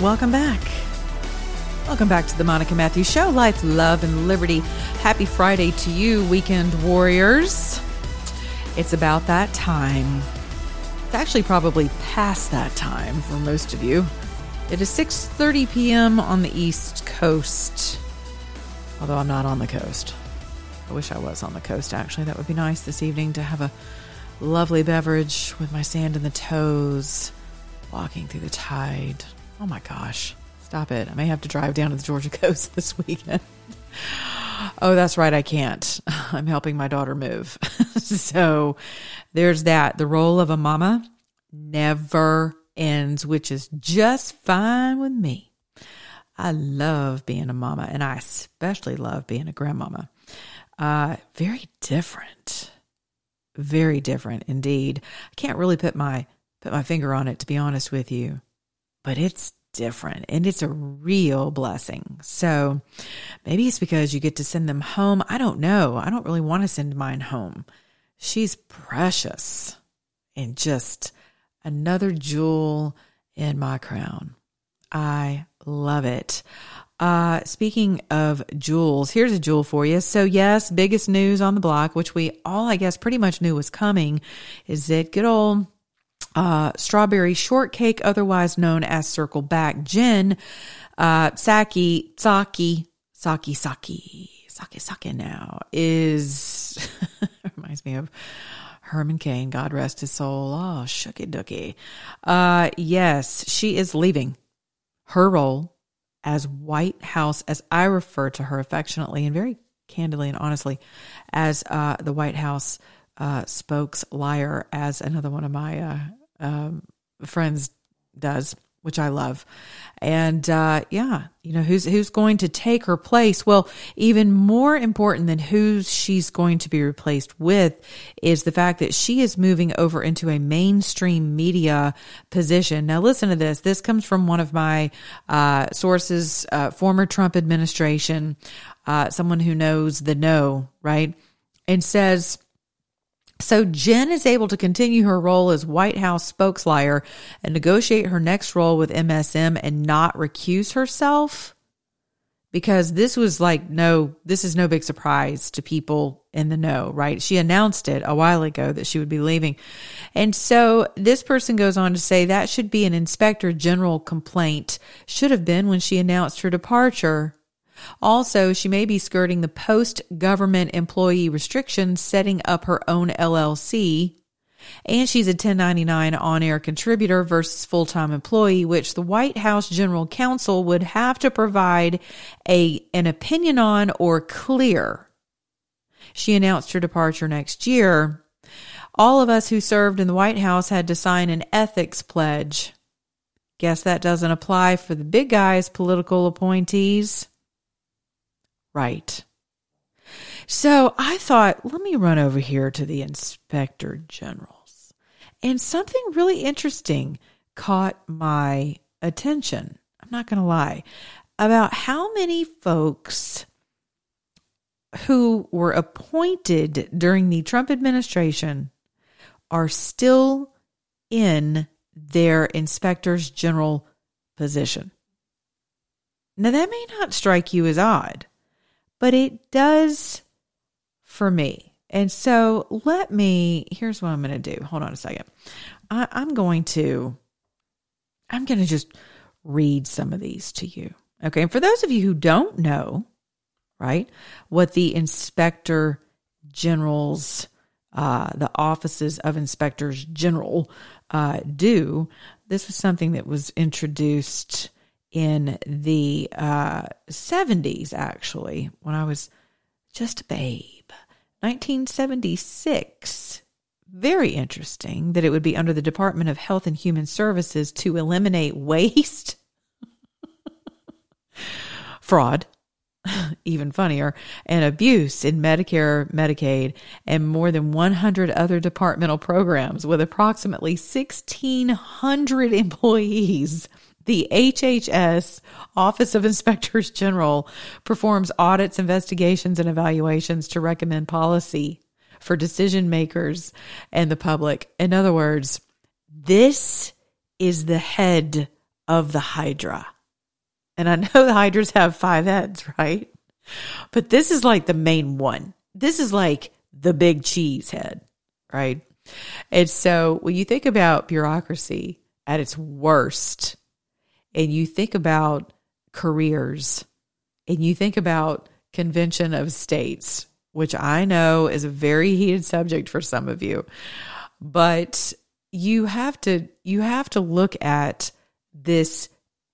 Welcome back. Welcome back to the Monica Matthews Show. Life, love, and liberty. Happy Friday to you, weekend warriors. It's about that time. It's actually probably past that time for most of you. It is 6:30 p.m. on the East Coast. Although I'm not on the coast. I wish I was on the coast actually. That would be nice this evening to have a lovely beverage with my sand in the toes, walking through the tide. Oh my gosh. Stop it. I may have to drive down to the Georgia coast this weekend. Oh, that's right. I can't. I'm helping my daughter move. so there's that. The role of a mama never ends, which is just fine with me. I love being a mama, and I especially love being a grandmama. Uh, very different. Very different indeed. I can't really put my put my finger on it to be honest with you, but it's different and it's a real blessing. So maybe it's because you get to send them home. I don't know. I don't really want to send mine home. She's precious and just another jewel in my crown. I love it. Uh, speaking of jewels, here's a jewel for you. So yes, biggest news on the block, which we all, I guess, pretty much knew was coming, is that good old uh, strawberry shortcake, otherwise known as circle back Jen, uh, sake, sake, sake, sake, sake, sake now is, reminds me of Herman Cain, God rest his soul. Oh, shooky dooky. Uh, yes, she is leaving her role as White House, as I refer to her affectionately and very candidly and honestly, as uh, the White House uh, spokes liar, as another one of my uh, um, friends does, which I love. And uh, yeah, you know who's who's going to take her place? Well, even more important than who she's going to be replaced with is the fact that she is moving over into a mainstream media position. Now, listen to this. This comes from one of my uh, sources, uh, former Trump administration, uh, someone who knows the know, right? And says. So Jen is able to continue her role as White House spokesliar and negotiate her next role with MSM and not recuse herself because this was like no this is no big surprise to people in the know, right? She announced it a while ago that she would be leaving. And so this person goes on to say that should be an inspector general complaint should have been when she announced her departure. Also, she may be skirting the post government employee restrictions, setting up her own LLC. And she's a 1099 on air contributor versus full time employee, which the White House General Counsel would have to provide a, an opinion on or clear. She announced her departure next year. All of us who served in the White House had to sign an ethics pledge. Guess that doesn't apply for the big guys, political appointees. Right. So I thought, let me run over here to the inspector generals. And something really interesting caught my attention. I'm not going to lie about how many folks who were appointed during the Trump administration are still in their inspectors general position. Now, that may not strike you as odd, but it does for me. And so let me, here's what I'm going to do. Hold on a second. I, I'm going to, I'm going to just read some of these to you. Okay. And for those of you who don't know, right, what the inspector generals, uh, the offices of inspectors general uh, do, this was something that was introduced in the uh, 70s, actually, when I was just a babe. 1976. very interesting that it would be under the Department of Health and Human Services to eliminate waste, fraud, even funnier, and abuse in Medicare, Medicaid, and more than 100 other departmental programs with approximately 1,600 employees. The HHS Office of Inspectors General performs audits, investigations, and evaluations to recommend policy for decision makers and the public. In other words, this is the head of the Hydra. And I know the Hydras have five heads, right? But this is like the main one. This is like the big cheese head, right? And so when you think about bureaucracy at its worst, and you think about careers, and you think about convention of states, which I know is a very heated subject for some of you. But you have to you have to look at this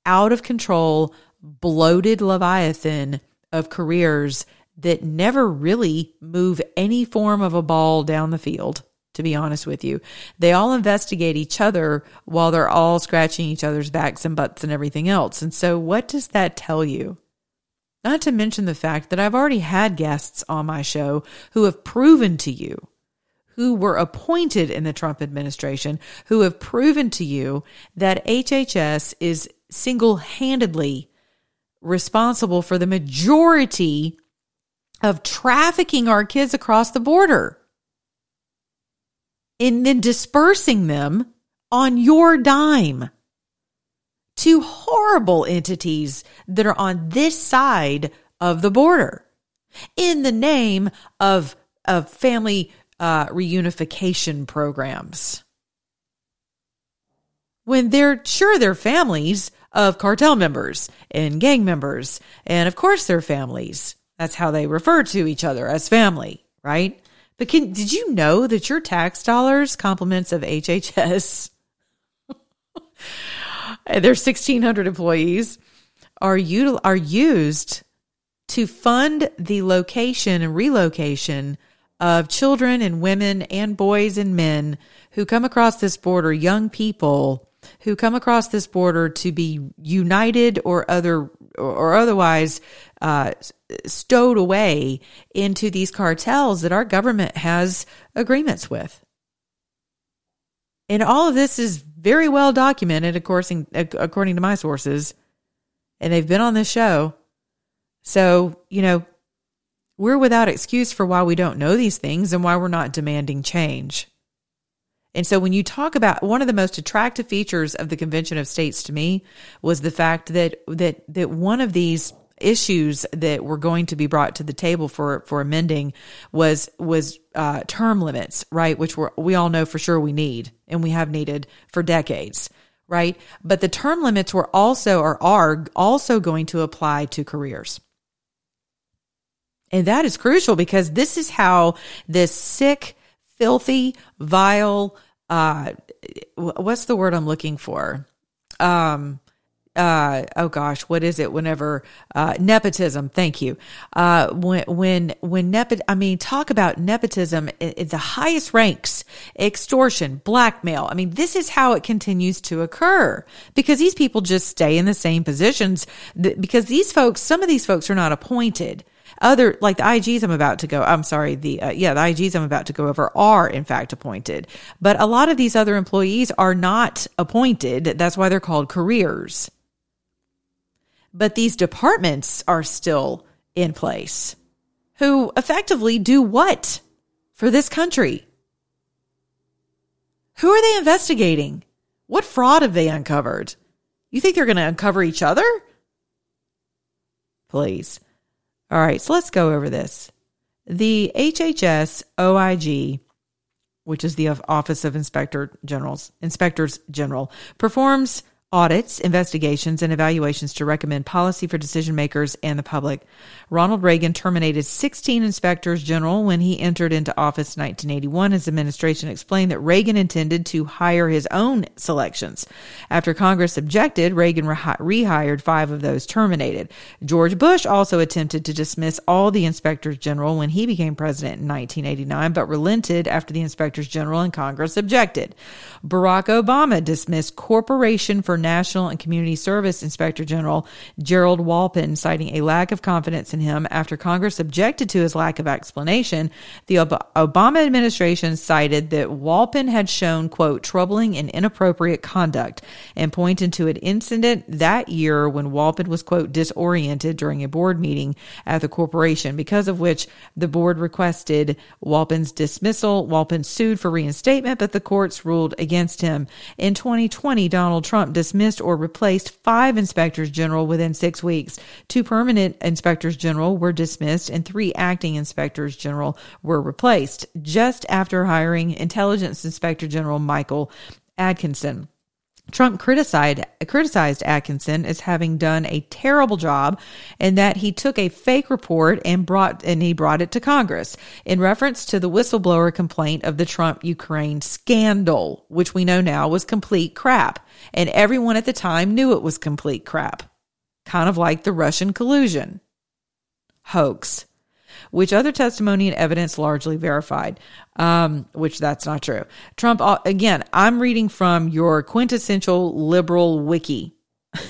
out of control bloated leviathan of careers that never really move any form of a ball down the field to be honest with you. They all investigate each other while they're all scratching each other's backs and butts and everything else. And so, what does that tell you? Not to mention the fact that I've already had guests on my show who have proven to you, who were appointed in the Trump administration, who have proven to you that HHS is single handedly responsible for the majority of trafficking our kids across the border and then dispersing them on your dime to horrible entities that are on this side of the border in the name of, of family uh, reunification programs. When they're sure they're families of cartel members and gang members, and of course they're families. That's how they refer to each other as family, right? But can, did you know that your tax dollars, compliments of HHS, their 1,600 employees, are, util, are used to fund the location and relocation of children and women and boys and men who come across this border, young people who come across this border to be united or other or otherwise uh, stowed away into these cartels that our government has agreements with. And all of this is very well documented, according, according to my sources, and they've been on this show. So, you know, we're without excuse for why we don't know these things and why we're not demanding change. And so when you talk about one of the most attractive features of the Convention of States to me was the fact that that that one of these issues that were going to be brought to the table for for amending was was uh, term limits, right? Which we we all know for sure we need and we have needed for decades, right? But the term limits were also or are also going to apply to careers. And that is crucial because this is how this sick, filthy, vile, uh, what's the word I'm looking for? Um, uh, oh gosh, what is it? Whenever uh, nepotism, thank you. Uh, when when when nepot, I mean, talk about nepotism in, the highest ranks, extortion, blackmail. I mean, this is how it continues to occur because these people just stay in the same positions. Because these folks, some of these folks are not appointed other like the IGs I'm about to go. I'm sorry, the uh, yeah, the IGs I'm about to go over are in fact appointed, but a lot of these other employees are not appointed. That's why they're called careers. But these departments are still in place, who effectively do what for this country? Who are they investigating? What fraud have they uncovered? You think they're going to uncover each other? Please. All right, so let's go over this. The HHS OIG, which is the Office of Inspector Generals, Inspectors General, performs audits, investigations, and evaluations to recommend policy for decision makers and the public. Ronald Reagan terminated 16 inspectors general when he entered into office in 1981. His administration explained that Reagan intended to hire his own selections. After Congress objected, Reagan rehired five of those terminated. George Bush also attempted to dismiss all the inspectors general when he became president in 1989, but relented after the inspectors general and Congress objected. Barack Obama dismissed Corporation for National and Community Service Inspector General Gerald Walpin, citing a lack of confidence in him after Congress objected to his lack of explanation. The Obama administration cited that Walpin had shown, quote, troubling and inappropriate conduct and pointed to an incident that year when Walpin was, quote, disoriented during a board meeting at the corporation, because of which the board requested Walpin's dismissal. Walpin sued for reinstatement, but the courts ruled against him. In 2020, Donald Trump dismissed or replaced five inspectors general within six weeks. Two permanent inspectors general were dismissed and three acting inspectors general were replaced just after hiring intelligence inspector general Michael Atkinson. Trump criticized criticized Atkinson as having done a terrible job and that he took a fake report and brought and he brought it to Congress in reference to the whistleblower complaint of the Trump Ukraine scandal, which we know now was complete crap. And everyone at the time knew it was complete crap. Kind of like the Russian collusion hoax which other testimony and evidence largely verified, um, which that's not true. Trump, uh, again, I'm reading from your quintessential liberal wiki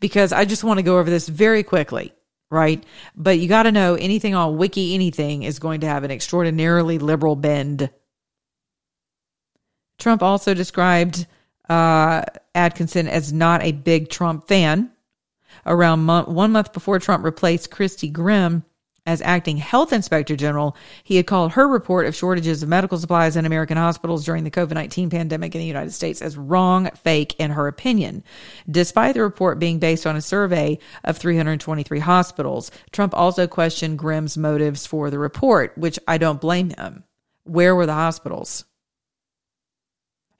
because I just want to go over this very quickly, right? But you got to know anything on wiki anything is going to have an extraordinarily liberal bend. Trump also described uh, Atkinson as not a big Trump fan. Around one month before Trump replaced Christi Grimm, as acting health inspector general, he had called her report of shortages of medical supplies in American hospitals during the COVID 19 pandemic in the United States as wrong, fake, in her opinion. Despite the report being based on a survey of 323 hospitals, Trump also questioned Grimm's motives for the report, which I don't blame him. Where were the hospitals?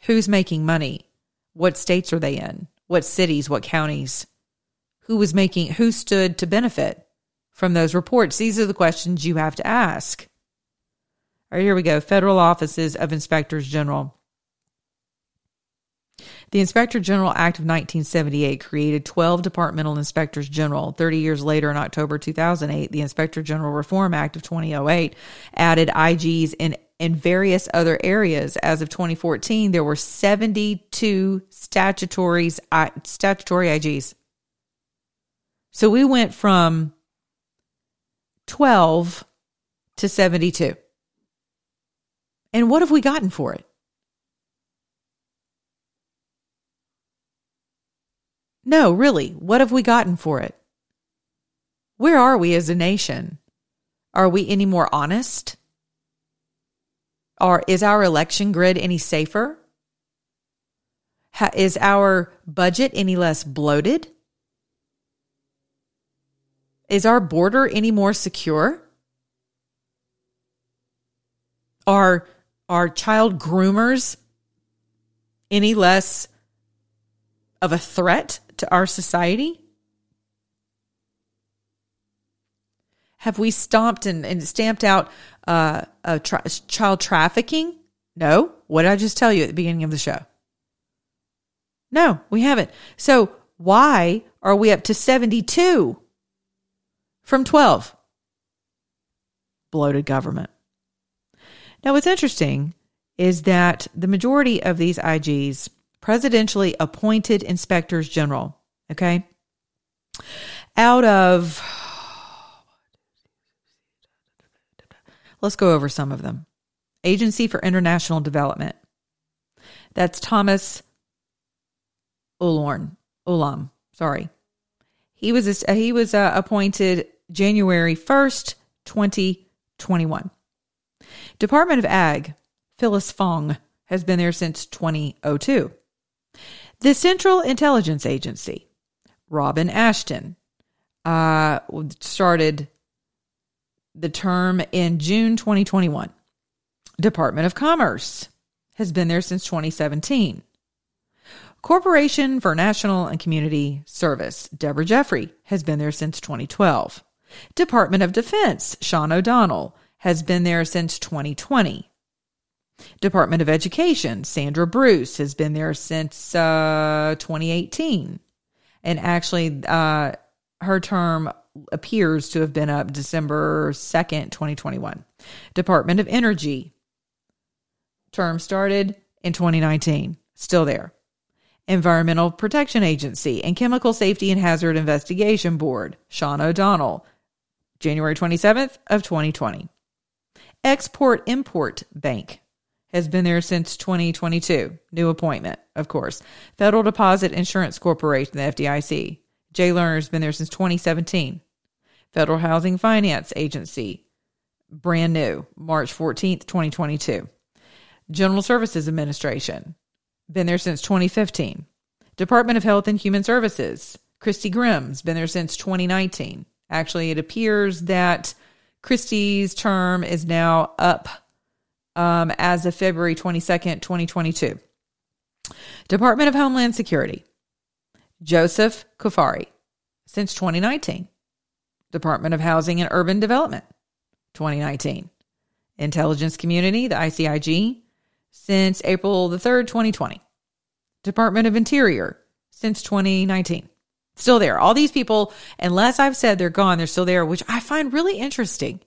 Who's making money? What states are they in? What cities? What counties? Who was making, who stood to benefit? From those reports? These are the questions you have to ask. All right, here we go. Federal Offices of Inspectors General. The Inspector General Act of 1978 created 12 departmental inspectors general. 30 years later, in October 2008, the Inspector General Reform Act of 2008 added IGs in, in various other areas. As of 2014, there were 72 statutory, statutory IGs. So we went from 12 to 72. And what have we gotten for it? No, really, what have we gotten for it? Where are we as a nation? Are we any more honest? Or is our election grid any safer? is our budget any less bloated? Is our border any more secure? Are our child groomers any less of a threat to our society? Have we stomped and, and stamped out uh, tra- child trafficking? No. What did I just tell you at the beginning of the show? No, we haven't. So why are we up to 72? From 12. Bloated government. Now, what's interesting is that the majority of these IGs, presidentially appointed inspectors general, okay, out of, let's go over some of them. Agency for International Development. That's Thomas Ullorn, Ullom, sorry. He was he was uh, appointed January 1st, 2021. Department of Ag, Phyllis Fong, has been there since 2002. The Central Intelligence Agency, Robin Ashton, uh, started the term in June 2021. Department of Commerce has been there since 2017. Corporation for National and Community Service, Deborah Jeffrey, has been there since 2012. Department of Defense, Sean O'Donnell, has been there since 2020. Department of Education, Sandra Bruce, has been there since uh, 2018. And actually, uh, her term appears to have been up December 2nd, 2021. Department of Energy, term started in 2019, still there. Environmental Protection Agency and Chemical Safety and Hazard Investigation Board, Sean O'Donnell, January 27th of 2020. Export Import Bank has been there since 2022. New appointment, of course. Federal Deposit Insurance Corporation, the FDIC. Jay Lerner's been there since 2017. Federal Housing Finance Agency, brand new, March 14th, 2022. General Services Administration, been there since 2015. Department of Health and Human Services, Christi Grimm's been there since 2019. Actually, it appears that Christi's term is now up um, as of February 22nd, 2022. Department of Homeland Security, Joseph Cuffari, since 2019. Department of Housing and Urban Development, 2019. Intelligence Community, the ICIG, since April the 3rd, 2020. Department of Interior, since 2019. Still there. All these people, unless I've said they're gone, they're still there, which I find really interesting.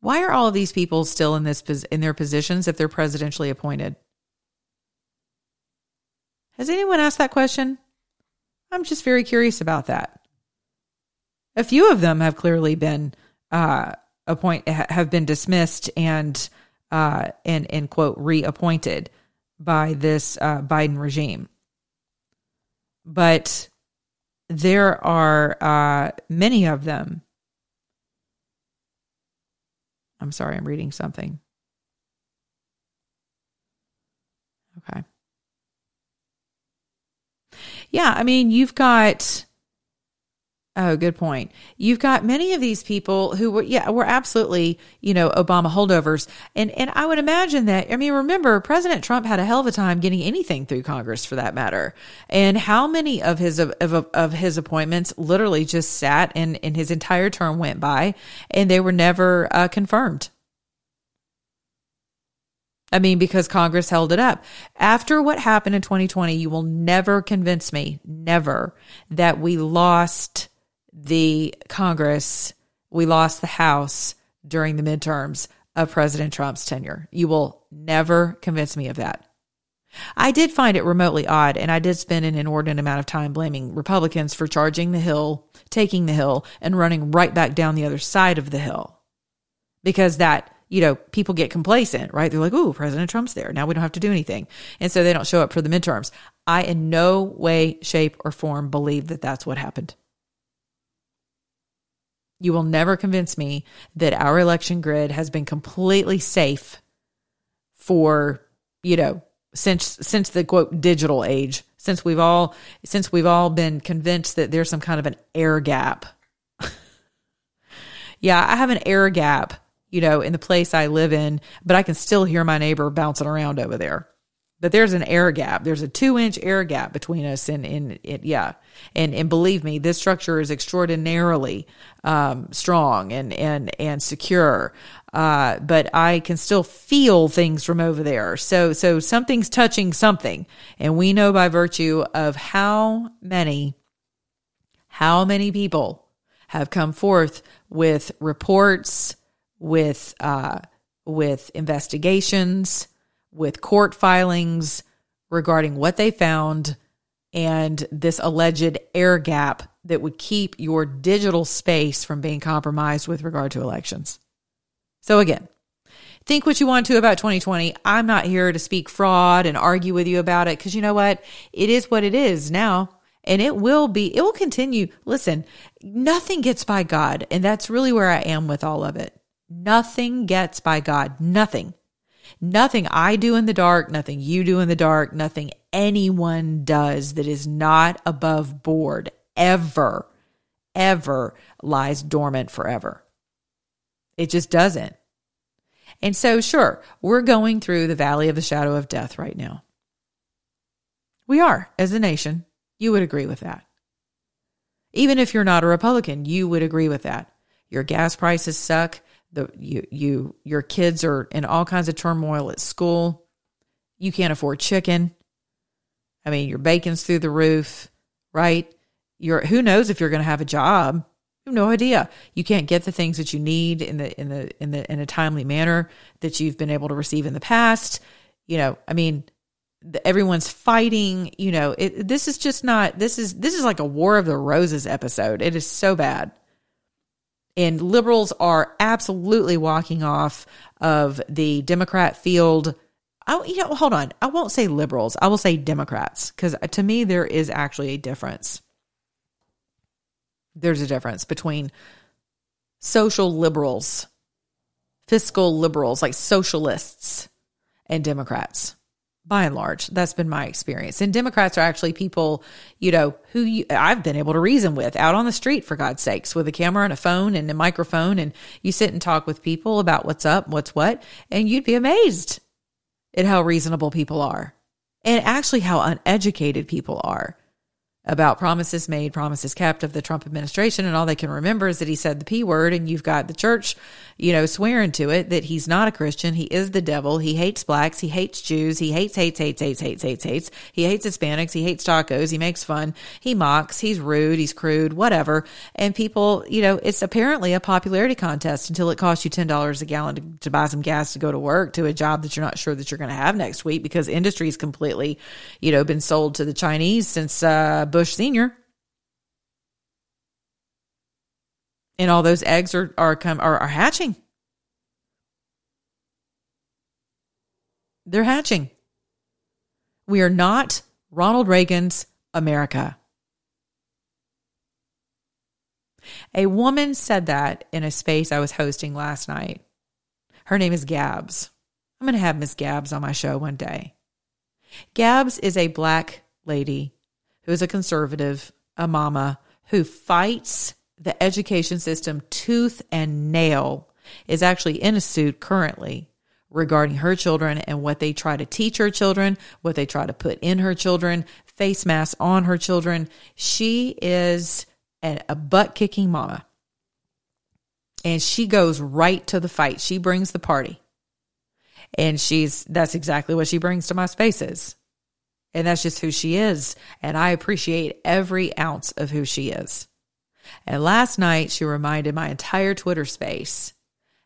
Why are all of these people still in this in their positions if they're presidentially appointed? Has anyone asked that question? I'm just very curious about that. A few of them have clearly been uh, appoint have been dismissed and uh, and and quote reappointed by this uh, Biden regime, but there are uh, many of them. I'm sorry, I'm reading something. Okay. Yeah, I mean, you've got Oh, good point. You've got many of these people who were, yeah, were absolutely, you know, Obama holdovers. And, and I would imagine that, I mean, remember, President Trump had a hell of a time getting anything through Congress for that matter. And how many of his, of, of, of his appointments literally just sat and, and his entire term went by and they were never uh, confirmed? I mean, because Congress held it up. After what happened in 2020, you will never convince me, never, that we lost the Congress, we lost the House during the midterms of President Trump's tenure. You will never convince me of that. I did find it remotely odd, and I did spend an inordinate amount of time blaming Republicans for charging the hill, taking the hill, and running right back down the other side of the hill. Because that, you know, people get complacent, right? They're like, ooh, President Trump's there. Now we don't have to do anything. And so they don't show up for the midterms. I, in no way, shape, or form, believe that that's what happened. You will never convince me that our election grid has been completely safe for, you know, since since the quote digital age, since we've all since we've all been convinced that there's some kind of an air gap. yeah, I have an air gap, you know, in the place I live in, but I can still hear my neighbor bouncing around over there but there's an air gap. There's a two inch air gap between us, and in it, yeah, and and believe me, this structure is extraordinarily um, strong and and and secure. Uh, but I can still feel things from over there. So so something's touching something, and we know by virtue of how many how many people have come forth with reports, with uh, with investigations with court filings regarding what they found and this alleged air gap that would keep your digital space from being compromised with regard to elections. So, again, think what you want to about 2020. I'm not here to speak fraud and argue with you about it because you know what? It is what it is now. And it will be, it will continue. Listen, nothing gets by God. And that's really where I am with all of it. Nothing gets by God. Nothing. Nothing I do in the dark, nothing you do in the dark, nothing anyone does that is not above board ever, ever lies dormant forever. It just doesn't. And so, sure, we're going through the valley of the shadow of death right now. We are, as a nation. You would agree with that. Even if you're not a Republican, you would agree with that. Your gas prices suck. The you you your kids are in all kinds of turmoil at school. You can't afford chicken. I mean, your bacon's through the roof, right? You're who knows if you're going to have a job. You have no idea. You can't get the things that you need in the in the in the in a timely manner that you've been able to receive in the past. You know, I mean, everyone's fighting you know it, this is just not this is this is like a war of the roses episode it is so bad and liberals are absolutely walking off of the democrat field. I, you know hold on. I won't say liberals. I will say democrats because to me there is actually a difference. There's a difference between social liberals fiscal liberals like socialists and democrats by and large that's been my experience and democrats are actually people you know who you, i've been able to reason with out on the street for god's sakes with a camera and a phone and a microphone and you sit and talk with people about what's up what's what and you'd be amazed at how reasonable people are and actually how uneducated people are about promises made, promises kept of the Trump administration. And all they can remember is that he said the P word, and you've got the church, you know, swearing to it that he's not a Christian. He is the devil. He hates blacks. He hates Jews. He hates, hates, hates, hates, hates, hates, hates. He hates Hispanics. He hates tacos. He makes fun. He mocks. He's rude. He's crude, whatever. And people, you know, it's apparently a popularity contest until it costs you $10 a gallon to, to buy some gas to go to work to a job that you're not sure that you're going to have next week because industry's completely, you know, been sold to the Chinese since, uh, Bush Sr. And all those eggs are are come are, are hatching. They're hatching. We are not Ronald Reagan's America. A woman said that in a space I was hosting last night. Her name is Gabs. I'm going to have Miss Gabs on my show one day. Gabs is a black lady who is a conservative, a mama who fights the education system tooth and nail, is actually in a suit currently regarding her children and what they try to teach her children, what they try to put in her children, face masks on her children. She is a butt kicking mama. And she goes right to the fight. She brings the party. And she's, that's exactly what she brings to my spaces. And that's just who she is. And I appreciate every ounce of who she is. And last night, she reminded my entire Twitter space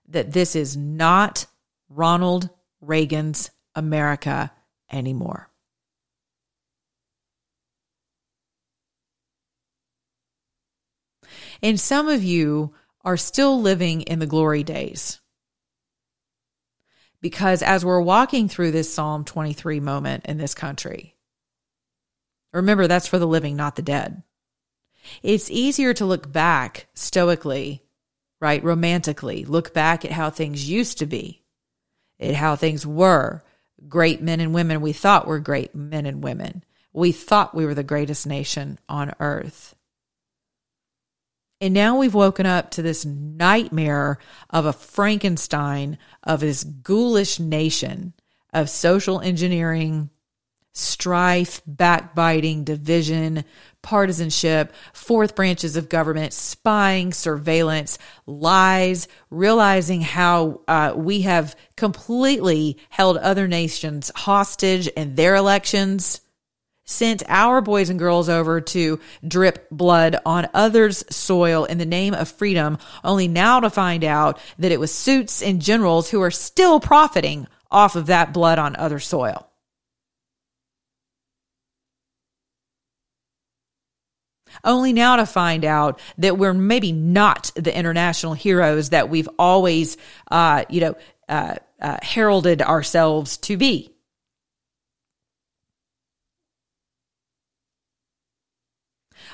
that this is not Ronald Reagan's America anymore. And some of you are still living in the glory days. Because as we're walking through this Psalm 23 moment in this country, Remember, that's for the living, not the dead. It's easier to look back stoically, right? Romantically, look back at how things used to be, at how things were. Great men and women we thought were great men and women. We thought we were the greatest nation on earth. And now we've woken up to this nightmare of a Frankenstein of this ghoulish nation of social engineering, strife, backbiting, division, partisanship, fourth branches of government, spying, surveillance, lies, realizing how uh, we have completely held other nations hostage in their elections. Sent our boys and girls over to drip blood on others' soil in the name of freedom, only now to find out that it was suits and generals who are still profiting off of that blood on other soil. Only now to find out that we're maybe not the international heroes that we've always, uh, you know, uh, uh, heralded ourselves to be.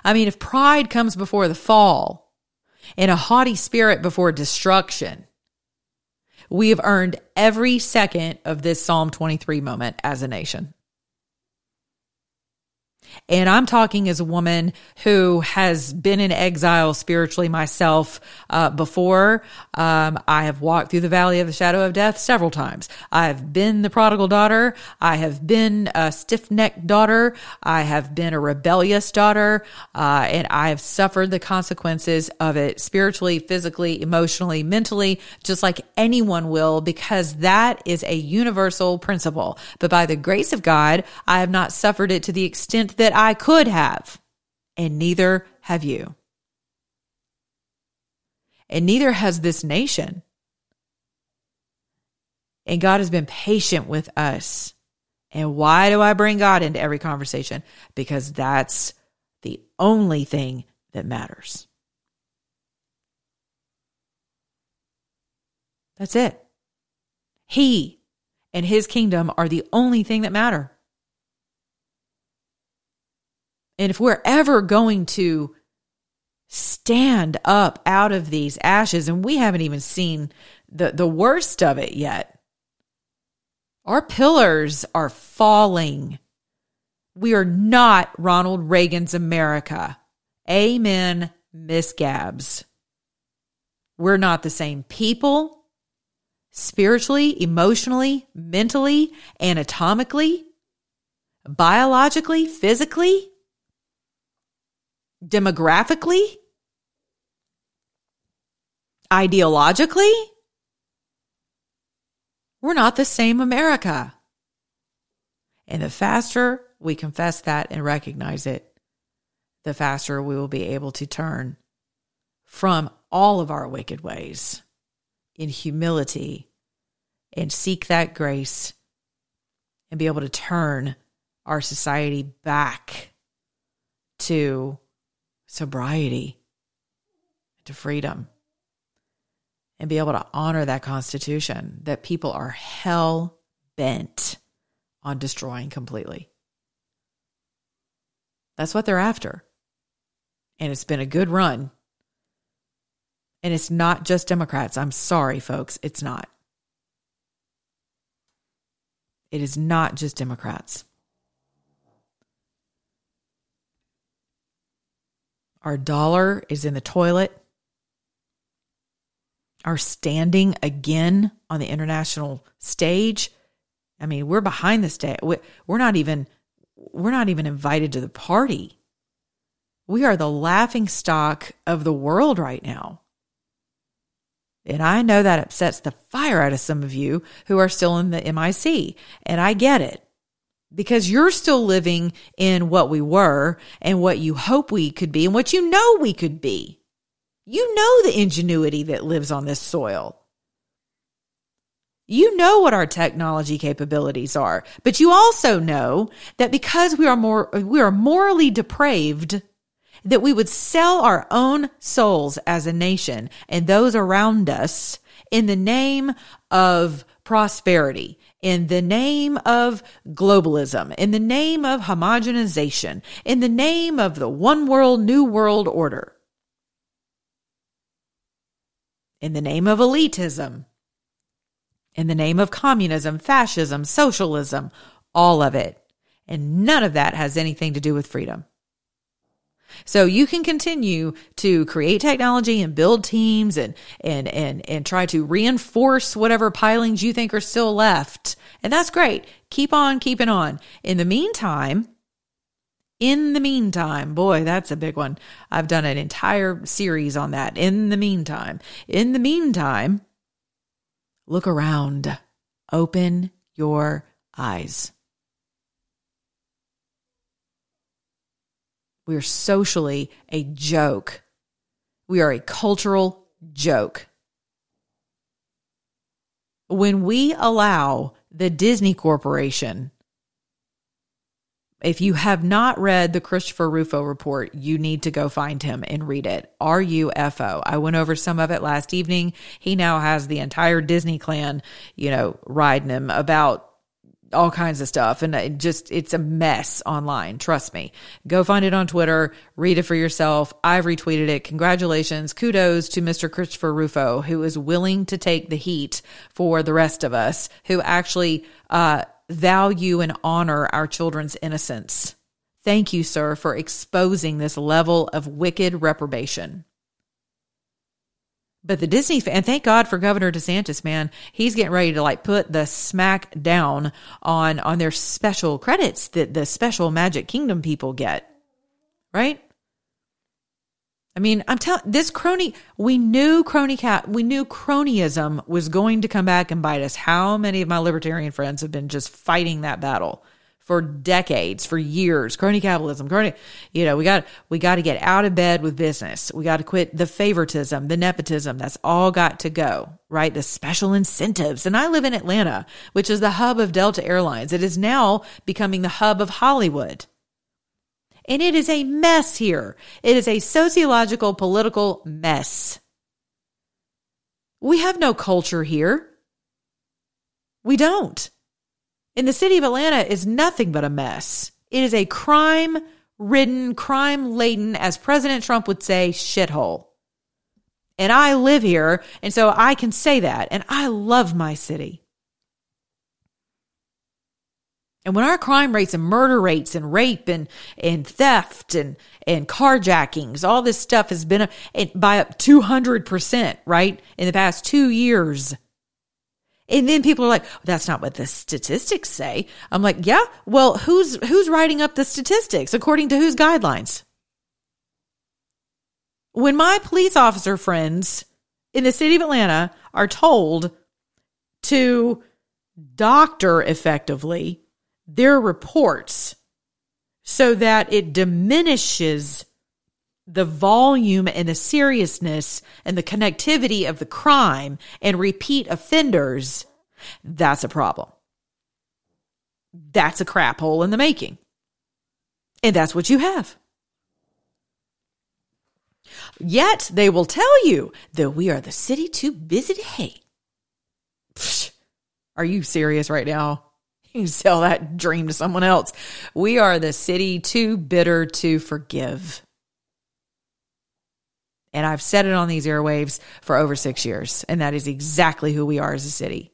I mean, if pride comes before the fall and a haughty spirit before destruction, we have earned every second of this Psalm 23 moment as a nation. And I'm talking as a woman who has been in exile spiritually myself uh, before. Um, I have walked through the valley of the shadow of death several times. I've been the prodigal daughter. I have been a stiff necked daughter. I have been a rebellious daughter. Uh, and I have suffered the consequences of it spiritually, physically, emotionally, mentally, just like anyone will, because that is a universal principle. But by the grace of God, I have not suffered it to the extent that I could have, and neither have you. And neither has this nation. And God has been patient with us. And why do I bring God into every conversation? Because that's the only thing that matters. That's it. He and his kingdom are the only thing that matter. And if we're ever going to stand up out of these ashes, and we haven't even seen the, the worst of it yet, our pillars are falling. We are not Ronald Reagan's America. Amen, Miss Gabs. We're not the same people spiritually, emotionally, mentally, anatomically, biologically, physically, demographically, ideologically. We're not the same America. And the faster we confess that and recognize it, the faster we will be able to turn from all of our wicked ways in humility and seek that grace and be able to turn our society back to sobriety, to freedom, and be able to honor that Constitution that people are hell bent on destroying completely. That's what they're after. And it's been a good run and it's not just Democrats. I'm sorry, folks. It's not. It is not just Democrats. Our dollar is in the toilet. Our standing again on the international stage. I mean, we're behind the stage. We're not even we're not even invited to the party. We are the laughing stock of the world right now. And I know that upsets the fire out of some of you who are still in the MIC. And I get it because you're still living in what we were and what you hope we could be and what you know we could be. You know the ingenuity that lives on this soil. You know what our technology capabilities are, but you also know that because we are more, we are morally depraved, that we would sell our own souls as a nation and those around us in the name of prosperity, in the name of globalism, in the name of homogenization, in the name of the one world, new world order, in the name of elitism, in the name of communism, fascism, socialism, all of it. And none of that has anything to do with freedom. So you can continue to create technology and build teams and and and and try to reinforce whatever pilings you think are still left. And that's great. Keep on keeping on. In the meantime, in the meantime, boy, that's a big one. I've done an entire series on that. In the meantime, in the meantime, look around. Open your eyes. We are socially a joke. We are a cultural joke. When we allow the Disney Corporation, if you have not read the Christopher Rufo report, you need to go find him and read it. R U F O. I went over some of it last evening. He now has the entire Disney clan, you know, riding him about all kinds of stuff. And it just it's a mess online. Trust me. Go find it on twitter. Read it for yourself. I've retweeted it. Congratulations. Kudos to mr christopher rufo who is willing to take the heat for the rest of us who actually uh, value and honor our children's innocence. Thank you, sir, for exposing this level of wicked reprobation. But the Disney and thank God for Governor DeSantis, man. He's getting ready to like put the smack down on on their special credits that the special Magic Kingdom people get. Right? I mean, I'm telling this crony. We knew crony cat. We knew cronyism was going to come back and bite us. How many of my libertarian friends have been just fighting that battle? For decades, for years. Crony capitalism, crony, you know, we got, we got to get out of bed with business. We got to quit the favoritism, the nepotism. That's all got to go, right? The special incentives. And I live in Atlanta, which is the hub of Delta Airlines. It is now becoming the hub of Hollywood. And it is a mess here. It is a sociological, political mess. We have no culture here. We don't in the city of Atlanta is nothing but a mess. It is a crime ridden, crime laden, as President Trump would say, shithole. And I live here, and so I can say that. And I love my city. And when our crime rates and murder rates and rape and, and theft and, and carjackings, all this stuff has been by up 200%, right? In the past two years. And then people are like, oh, that's not what the statistics say. I'm like, yeah, well, who's, who's writing up the statistics according to whose guidelines? When my police officer friends in the city of Atlanta are told to doctor effectively their reports so that it diminishes the volume and the seriousness and the connectivity of the crime and repeat offenders, that's a problem. That's a crap hole in the making. And that's what you have. Yet they will tell you that we are the city too busy to hate. Are you serious right now? You sell that dream to someone else. We are the city too bitter to forgive. And I've said it on these airwaves for over six years. And that is exactly who we are as a city.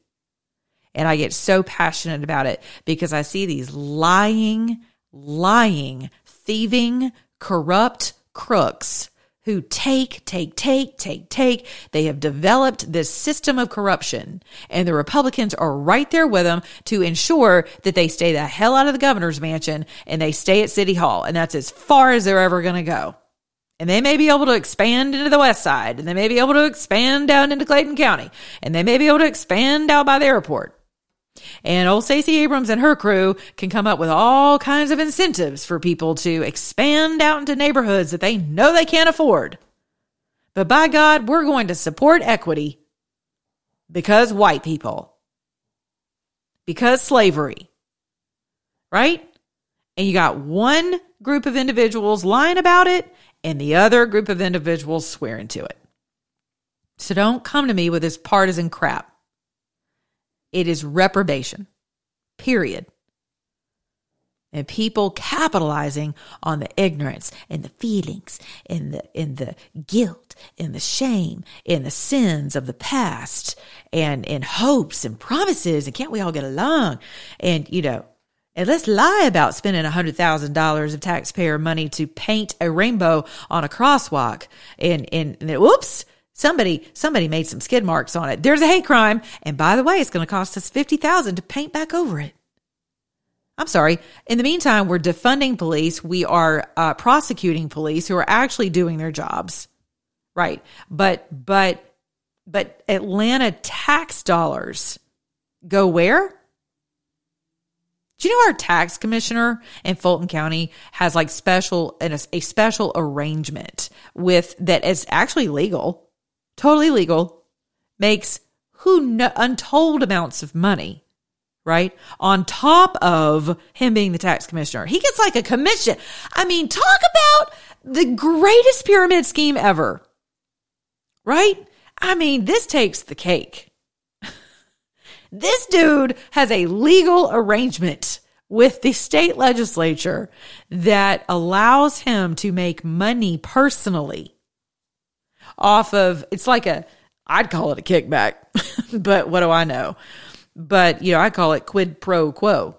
And I get so passionate about it because I see these lying, lying, thieving, corrupt crooks who take, take, take, take, take. They have developed this system of corruption and the Republicans are right there with them to ensure that they stay the hell out of the governor's mansion and they stay at City Hall. And that's as far as they're ever going to go. And they may be able to expand into the west side, and they may be able to expand down into Clayton County, and they may be able to expand out by the airport. And old Stacey Abrams and her crew can come up with all kinds of incentives for people to expand out into neighborhoods that they know they can't afford. But by God, we're going to support equity because white people, because slavery, right? And you got one group of individuals lying about it and the other group of individuals swearing to it. So don't come to me with this partisan crap. It is reprobation, period. And people capitalizing on the ignorance and the feelings and the and the guilt and the shame and the sins of the past and in hopes and promises and can't we all get along? And you know, and let's lie about spending $100,000 of taxpayer money to paint a rainbow on a crosswalk. And, and, and whoops, somebody, somebody made some skid marks on it. There's a hate crime. And by the way, it's going to cost us 50,000 to paint back over it. I'm sorry. In the meantime, we're defunding police. We are uh, prosecuting police who are actually doing their jobs. Right. But, but, but Atlanta tax dollars go where? Do you know our tax commissioner in Fulton County has like special a, a special arrangement with that is actually legal, totally legal, makes who no, untold amounts of money, right? On top of him being the tax commissioner, he gets like a commission. I mean, talk about the greatest pyramid scheme ever, right? I mean, this takes the cake. This dude has a legal arrangement with the state legislature that allows him to make money personally off of it's like a I'd call it a kickback, but what do I know? But you know, I call it quid pro quo.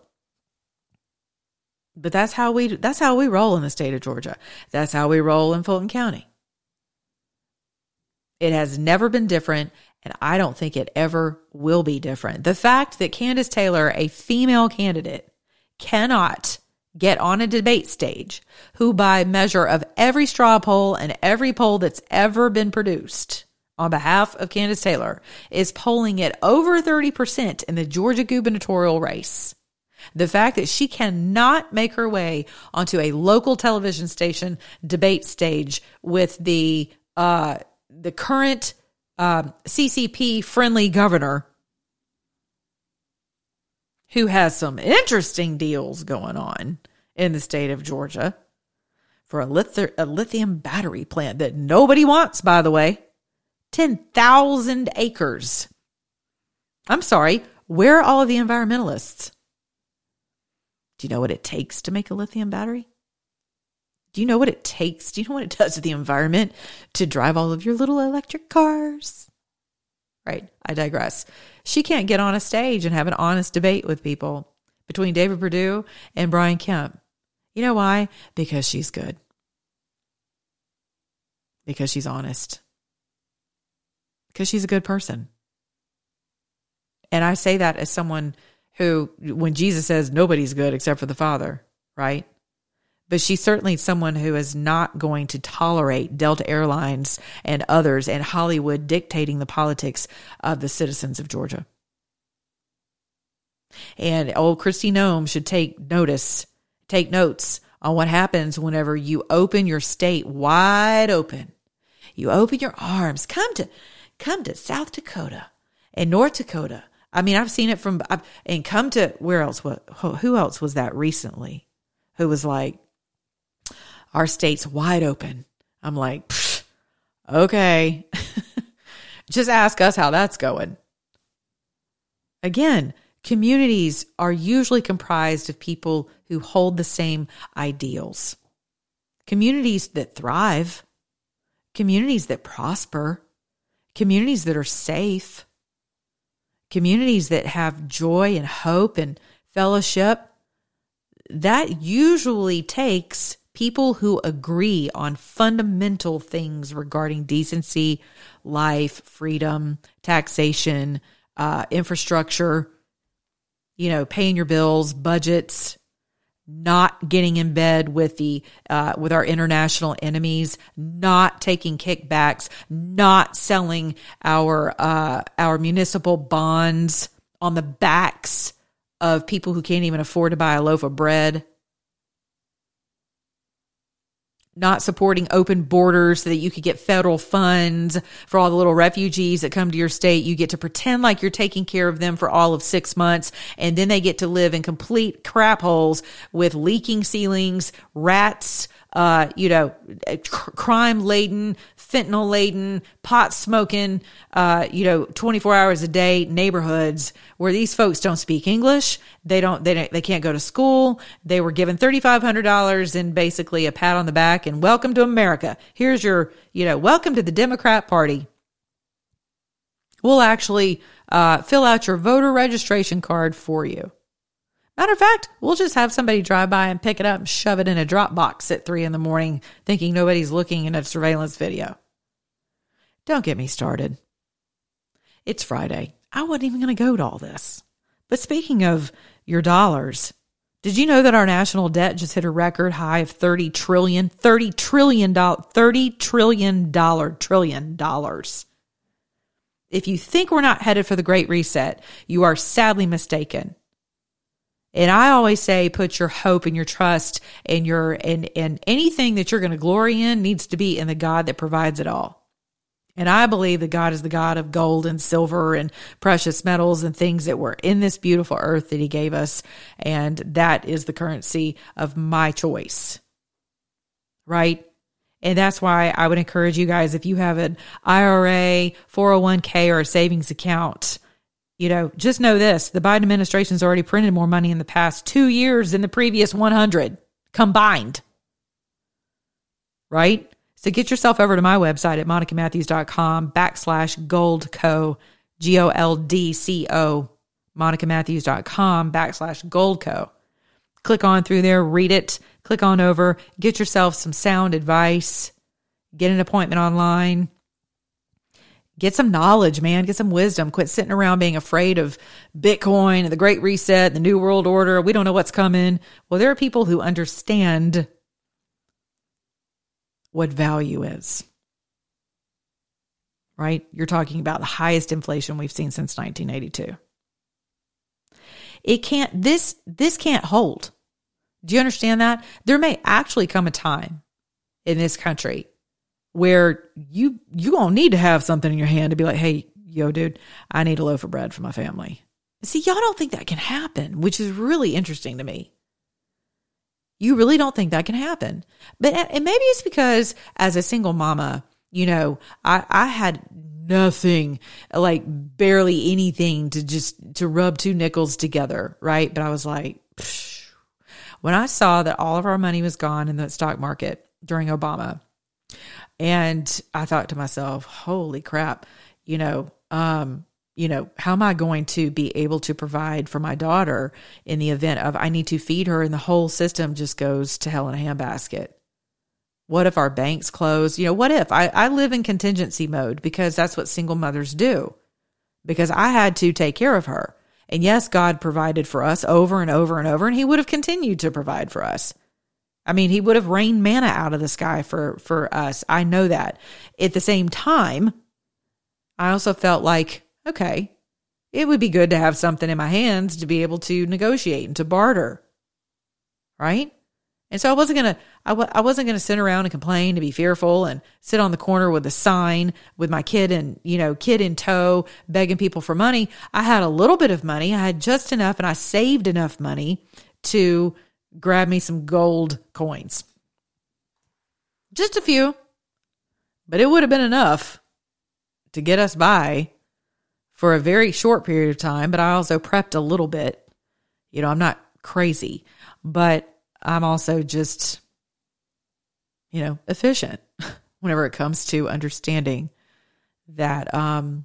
But that's how we that's how we roll in the state of Georgia. That's how we roll in Fulton County. It has never been different, and I don't think it ever will be different. The fact that Kandiss Taylor, a female candidate, cannot get on a debate stage, who by measure of every straw poll and every poll that's ever been produced on behalf of Kandiss Taylor is polling at over 30% in the Georgia gubernatorial race. The fact that she cannot make her way onto a local television station debate stage with the uh, the current um, CCP friendly governor who has some interesting deals going on in the state of Georgia for a, lith- a lithium battery plant that nobody wants, by the way. 10,000 acres. I'm sorry, where are all of the environmentalists? Do you know what it takes to make a lithium battery? Do you know what it takes? Do you know what it does to the environment to drive all of your little electric cars? Right, I digress. She can't get on a stage and have an honest debate with people between David Perdue and Brian Kemp. You know why? Because she's good. Because she's honest. Because she's a good person. And I say that as someone who, when Jesus says nobody's good except for the Father, right? But she's certainly someone who is not going to tolerate Delta Airlines and others and Hollywood dictating the politics of the citizens of Georgia. And old Kristi Noem should take notice take notes on what happens whenever you open your state wide open. You open your arms. Come to, come to South Dakota and North Dakota. I mean, I've seen it from, I've, and come to where else? What, who else was that recently? Who was like, our state's wide open. I'm like, okay. Just ask us how that's going. Again, Communities are usually comprised of people who hold the same ideals. Communities that thrive, communities that prosper, communities that are safe, communities that have joy and hope and fellowship. That usually takes people who agree on fundamental things regarding decency, life, freedom, taxation, uh, infrastructure, you know, paying your bills, budgets, not getting in bed with the uh, with our international enemies, not taking kickbacks, not selling our uh, our municipal bonds on the backs of people who can't even afford to buy a loaf of bread not supporting open borders so that you could get federal funds for all the little refugees that come to your state. You get to pretend like you're taking care of them for all of six months, and then they get to live in complete crap holes with leaking ceilings, rats, uh, you know, crime laden, fentanyl laden, pot smoking, uh, you know, 24 hours a day neighborhoods where these folks don't speak English. They don't, they don't, they can't go to school. They were given $3,500 and basically a pat on the back and welcome to America. Here's your, you know, welcome to the Democrat Party. We'll actually uh, fill out your voter registration card for you. Matter of fact, we'll just have somebody drive by and pick it up and shove it in a Dropbox at three in the morning, thinking nobody's looking in a surveillance video. Don't get me started. It's Friday. I wasn't even going to go to all this. But speaking of your dollars, did you know that our national debt just hit a record high of 30 trillion, 30 trillion dollar, 30 trillion dollar trillion dollars. If you think we're not headed for the great reset, you are sadly mistaken. And I always say, put your hope and your trust and your and and anything that you're going to glory in needs to be in the God that provides it all. And I believe that God is the God of gold and silver and precious metals and things that were in this beautiful earth that He gave us, and that is the currency of my choice. Right. And that's why I would encourage you guys if you have an IRA, 401k, or a savings account you know, just know this the Biden administration's already printed more money in the past two years than the previous 100 combined. Right? So get yourself over to my website at monicamatthews.com backslash goldco, G O L D C O, monicamatthews.com backslash goldco. Click on through there, read it, click on over, get yourself some sound advice, get an appointment online. Get some knowledge, man. Get some wisdom. Quit sitting around being afraid of Bitcoin and the Great Reset, the New World Order. We don't know what's coming. Well, there are people who understand what value is. Right? You're talking about the highest inflation we've seen since 1982. It can't this this can't hold. Do you understand that? There may actually come a time in this country where you you gonna need to have something in your hand to be like, hey, yo, dude, I need a loaf of bread for my family. See, y'all don't think that can happen, which is really interesting to me. You really don't think that can happen. But and maybe it's because as a single mama, you know, I, I had nothing, like barely anything to just to rub two nickels together, right? But I was like, Psh. when I saw that all of our money was gone in the stock market during Obama, and I thought to myself, holy crap, you know, um, you know, how am I going to be able to provide for my daughter in the event of I need to feed her and the whole system just goes to hell in a handbasket? What if our banks close? You know, what if I, I live in contingency mode because that's what single mothers do because I had to take care of her. And yes, God provided for us over and over and over, and He would have continued to provide for us. I mean, He would have rained manna out of the sky for, for us. I know that. At the same time, I also felt like okay, it would be good to have something in my hands to be able to negotiate and to barter. Right? And so I wasn't going to I w- I wasn't going to sit around and complain to be fearful and sit on the corner with a sign with my kid and, you know, kid in tow begging people for money. I had a little bit of money. I had just enough and I saved enough money to grab me some gold coins. Just a few. But it would have been enough to get us by for a very short period of time, but I also prepped a little bit. You know, I'm not crazy, but I'm also just, you know, efficient whenever it comes to understanding that, um,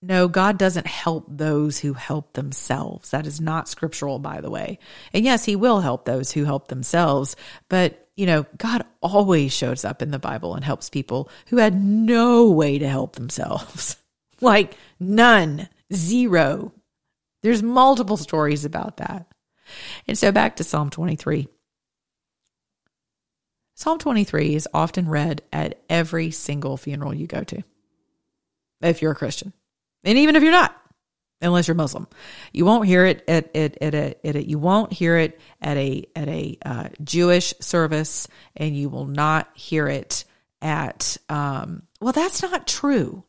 no, God doesn't help those who help themselves. That is not scriptural, by the way. And yes, He will help those who help themselves. But, you know, God always shows up in the Bible and helps people who had no way to help themselves. Like none, zero. There's multiple stories about that. And so back to Psalm 23. Psalm 23 is often read at every single funeral you go to, if you're a Christian. And even if you're not, unless you're Muslim, you won't hear it at, at, at, a, at a, you won't hear it at a, at a uh, Jewish service and you will not hear it at, um, well, that's not true.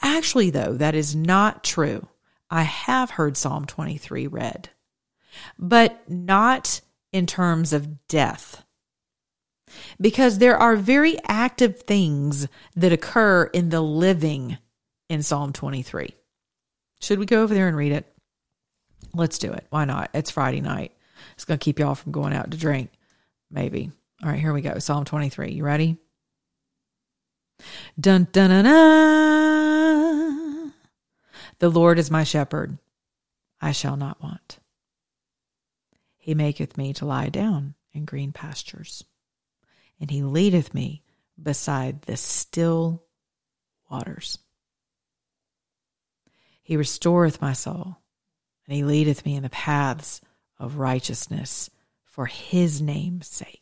Actually, though, that is not true. I have heard Psalm 23 read, but not in terms of death. Because there are very active things that occur in the living in Psalm 23. Should we go over there and read it? Let's do it. Why not? It's Friday night. It's going to keep y'all from going out to drink. Maybe. All right, here we go. Psalm 23. You ready? Dun dun dun. The Lord is my shepherd. I shall not want. He maketh me to lie down in green pastures, and he leadeth me beside the still waters. He restoreth my soul, and he leadeth me in the paths of righteousness for his name's sake.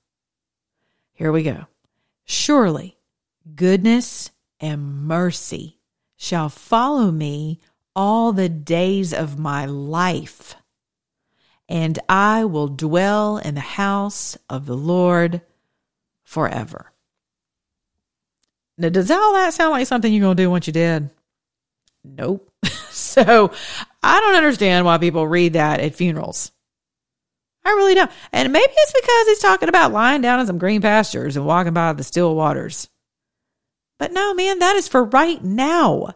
Here we go. Surely goodness and mercy shall follow me all the days of my life, and I will dwell in the house of the Lord forever. Now, does all that sound like something you're going to do once you're dead? Nope. so I don't understand why people read that at funerals. I really don't. And maybe it's because he's talking about lying down in some green pastures and walking by the still waters. But no, man, that is for right now.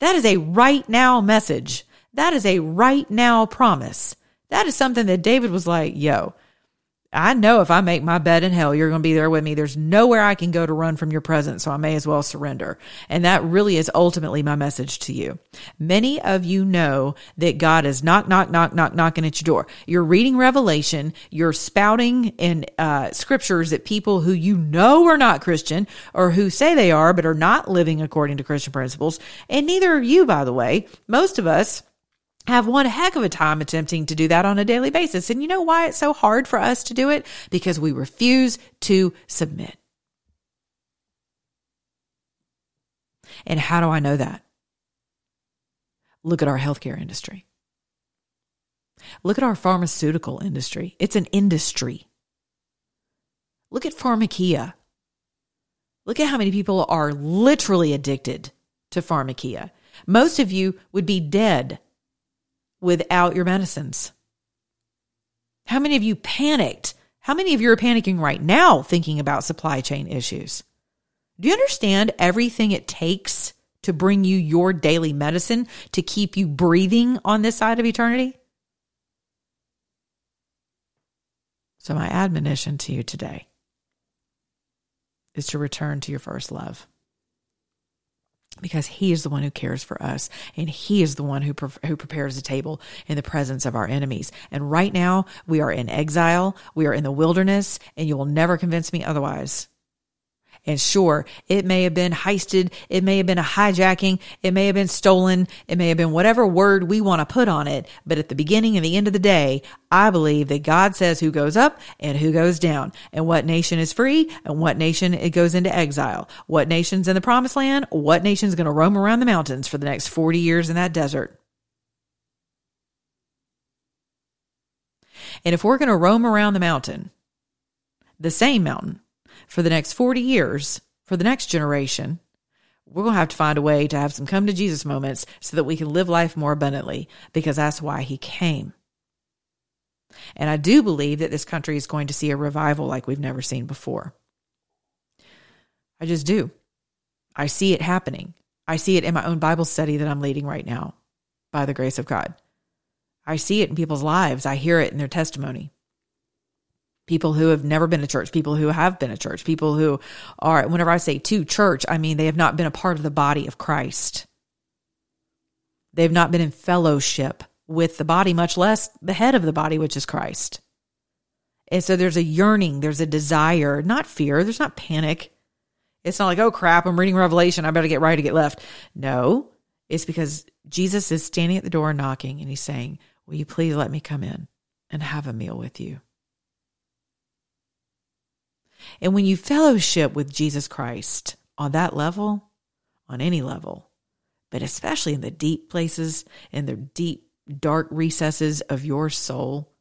That is a right now message. That is a right now promise. That is something that David was like, yo, I know if I make my bed in hell, you're going to be there with me. There's nowhere I can go to run from your presence, so I may as well surrender. And that really is ultimately my message to you. Many of you know that God is knock, knock, knock, knock, knocking at your door. You're reading Revelation, you're spouting in uh, scriptures that people who you know are not Christian or who say they are but are not living according to Christian principles. And neither are you, by the way. Most of us have one heck of a time attempting to do that on a daily basis. And you know why it's so hard for us to do it? Because we refuse to submit. And how do I know that? Look at our healthcare industry. Look at our pharmaceutical industry. It's an industry. Look at pharmakeia. Look at how many people are literally addicted to pharmakeia. Most of you would be dead without your medicines? How many of you panicked? How many of you are panicking right now thinking about supply chain issues? Do you understand everything it takes to bring you your daily medicine to keep you breathing on this side of eternity? So, my admonition to you today is to return to your first love because he is the one who cares for us and he is the one who pre- who prepares the table in the presence of our enemies. And right now we are in exile we are in the wilderness and you will never convince me otherwise and sure, it may have been heisted. It may have been a hijacking. It may have been stolen. It may have been whatever word we want to put on it. But at the beginning and the end of the day, I believe that God says who goes up and who goes down and what nation is free and what nation it goes into exile. What nation's in the promised land? What nation's going to roam around the mountains for the next 40 years in that desert? And if we're going to roam around the mountain, the same mountain, for the next 40 years, for the next generation, we're going to have to find a way to have some come to Jesus moments so that we can live life more abundantly because that's why he came. And I do believe that this country is going to see a revival like we've never seen before. I just do. I see it happening. I see it in my own Bible study that I'm leading right now by the grace of God. I see it in people's lives. I hear it in their testimony people who have never been to church, people who have been to church, people who are, whenever I say to church, I mean they have not been a part of the body of Christ. They've not been in fellowship with the body, much less the head of the body, which is Christ. And so there's a yearning, there's a desire, not fear, there's not panic. It's not like, oh crap, I'm reading Revelation, I better get right to get left. No, it's because Jesus is standing at the door knocking and he's saying, Will you please let me come in and have a meal with you? And when you fellowship with Jesus Christ on that level, on any level, but especially in the deep places, in the deep, dark recesses of your soul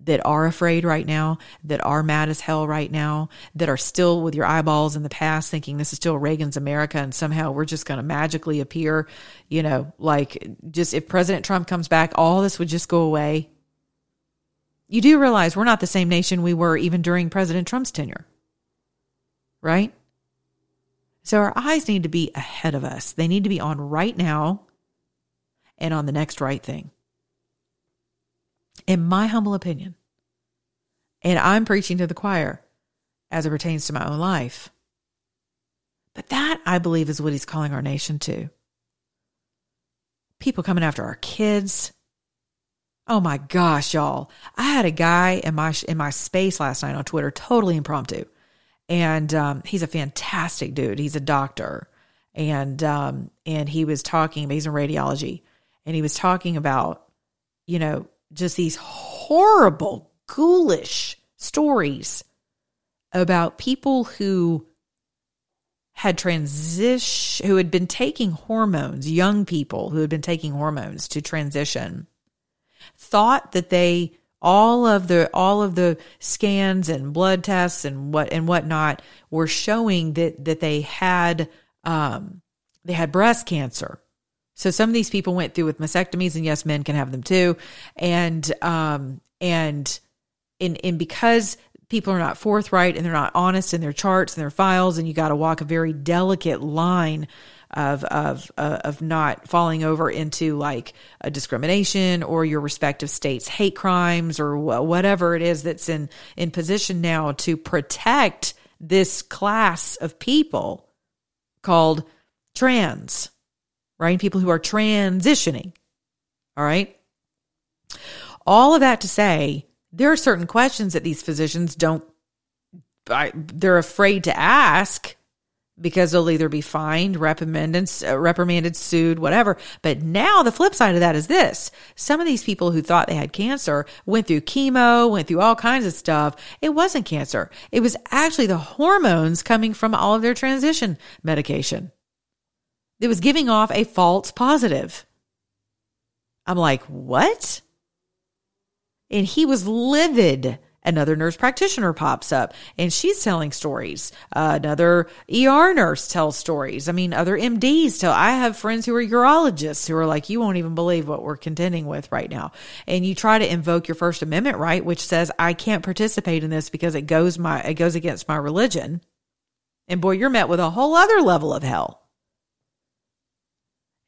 that are afraid right now, that are mad as hell right now, that are still with your eyeballs in the past thinking this is still Reagan's America and somehow we're just going to magically appear, you know, like just if President Trump comes back, all this would just go away you do realize we're not the same nation we were even during President Trump's tenure, right? So our eyes need to be ahead of us. They need to be on right now and on the next right thing. In my humble opinion, and I'm preaching to the choir as it pertains to my own life. But that, I believe, is what he's calling our nation to. People coming after our kids, Oh my gosh, y'all. I had a guy in my in my space last night on Twitter, totally impromptu. And um, he's a fantastic dude. He's a doctor. And um, and he was talking, he's in radiology, and he was talking about, you know, just these horrible, ghoulish stories about people who had transition who had been taking hormones, young people who had been taking hormones to transition thought that they all of the all of the scans and blood tests and what and whatnot were showing that that they had um, they had breast cancer So some of these people went through with mastectomies, and yes, men can have them too. And um and and and because people are not forthright and they're not honest in their charts and their files, and you got to walk a very delicate line of of uh, of not falling over into like a discrimination or your respective states hate crimes or wh- whatever it is that's in in position now to protect this class of people called trans right? People who are transitioning. All right. All of that to say, there are certain questions that these physicians don't, I, they're afraid to ask because they'll either be fined, reprimanded, uh, reprimanded, sued, whatever. But now the flip side of that is this. Some of these people who thought they had cancer went through chemo, went through all kinds of stuff. It wasn't cancer. It was actually the hormones coming from all of their transition medication. It was giving off a false positive. I'm like, what? And he was livid. Another nurse practitioner pops up and she's telling stories. Uh, another ER nurse tells stories. I mean, other MDs tell. I have friends who are urologists who are like, you won't even believe what we're contending with right now. And you try to invoke your First Amendment right, which says I can't participate in this because it goes my it goes against my religion. And boy, you're met with a whole other level of hell.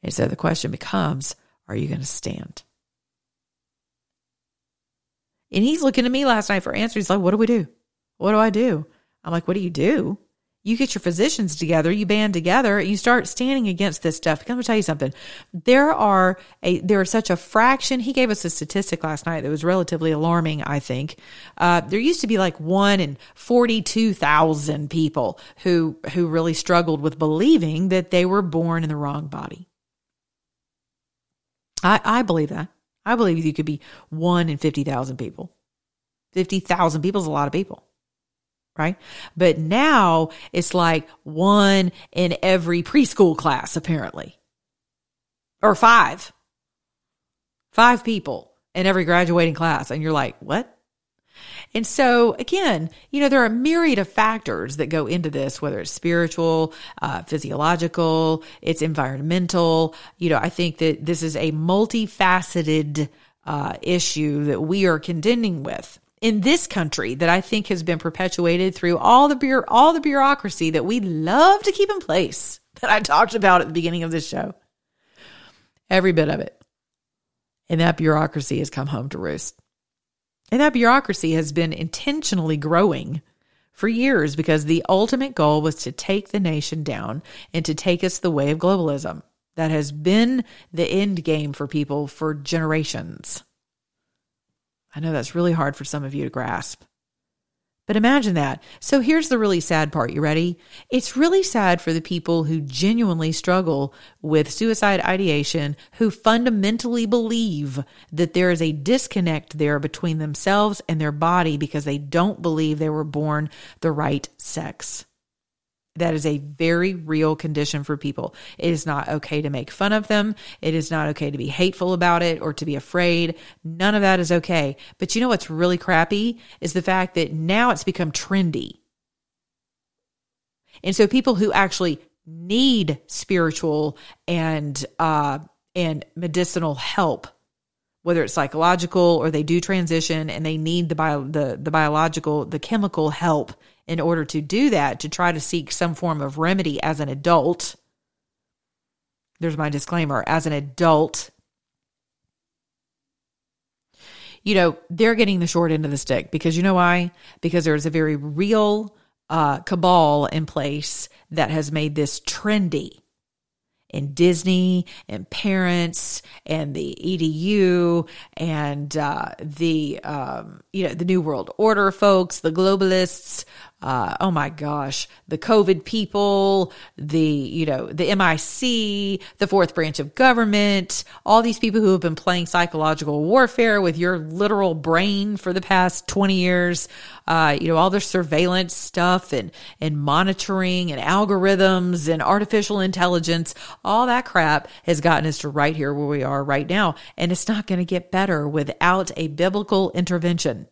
And so the question becomes are you going to stand? And he's looking at me last night for answers. He's like, What do we do? What do I do? I'm like, What do you do? You get your physicians together, you band together, and you start standing against this stuff. I'm gonna tell you something. There are a there is such a fraction. He gave us a statistic last night that was relatively alarming. I think uh, there used to be like one in forty two thousand people who who really struggled with believing that they were born in the wrong body. I, I believe that. I believe you could be one in 50,000 people. 50,000 people is a lot of people, right? But now it's like one in every preschool class, apparently, or five. Five people in every graduating class. And you're like, what? And so again, you know, there are a myriad of factors that go into this, whether it's spiritual, uh, physiological, it's environmental. You know, I think that this is a multifaceted uh, issue that we are contending with in this country that I think has been perpetuated through all the all the bureaucracy that we love to keep in place that I talked about at the beginning of this show. Every bit of it. And that bureaucracy has come home to roost. And that bureaucracy has been intentionally growing for years because the ultimate goal was to take the nation down and to take us the way of globalism. That has been the end game for people for generations. I know that's really hard for some of you to grasp. But imagine that. So here's the really sad part. You ready? It's really sad for the people who genuinely struggle with suicide ideation, who fundamentally believe that there is a disconnect there between themselves and their body because they don't believe they were born the right sex. That is a very real condition for people. It is not okay to make fun of them. It is not okay to be hateful about it or to be afraid. None of that is okay. But you know what's really crappy is the fact that now it's become trendy. And so people who actually need spiritual and uh and medicinal help whether it's psychological or they do transition and they need the bio, the the biological the chemical help in order to do that, to try to seek some form of remedy as an adult. There's my disclaimer as an adult. You know, they're getting the short end of the stick because you know why? Because there's a very real uh, cabal in place that has made this trendy and Disney and parents and the EDU and uh, the um, you know the New World Order folks, the globalists, uh, oh my gosh, the COVID people, the, you know, the MIC, the fourth branch of government, all these people who have been playing psychological warfare with your literal brain for the past 20 years, uh, you know, all their surveillance stuff and, and monitoring and algorithms and artificial intelligence, all that crap has gotten us to right here where we are right now. And it's not going to get better without a biblical intervention.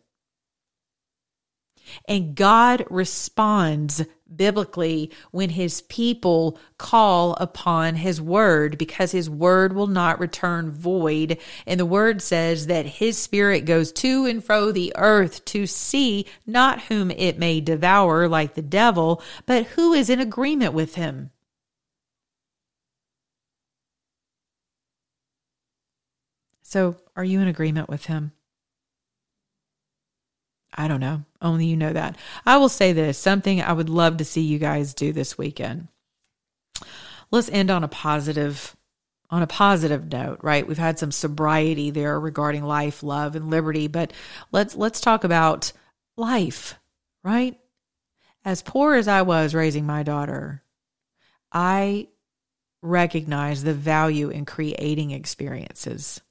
And God responds biblically when his people call upon his word because his word will not return void. And the word says that his spirit goes to and fro the earth to see not whom it may devour like the devil, but who is in agreement with him. So, are you in agreement with him? I don't know. Only you know that. I will say this something I would love to see you guys do this weekend. Let's end on a positive on a positive note, right? We've had some sobriety there regarding life, love, and liberty, but let's let's talk about life, right? As poor as I was raising my daughter, I recognize the value in creating experiences.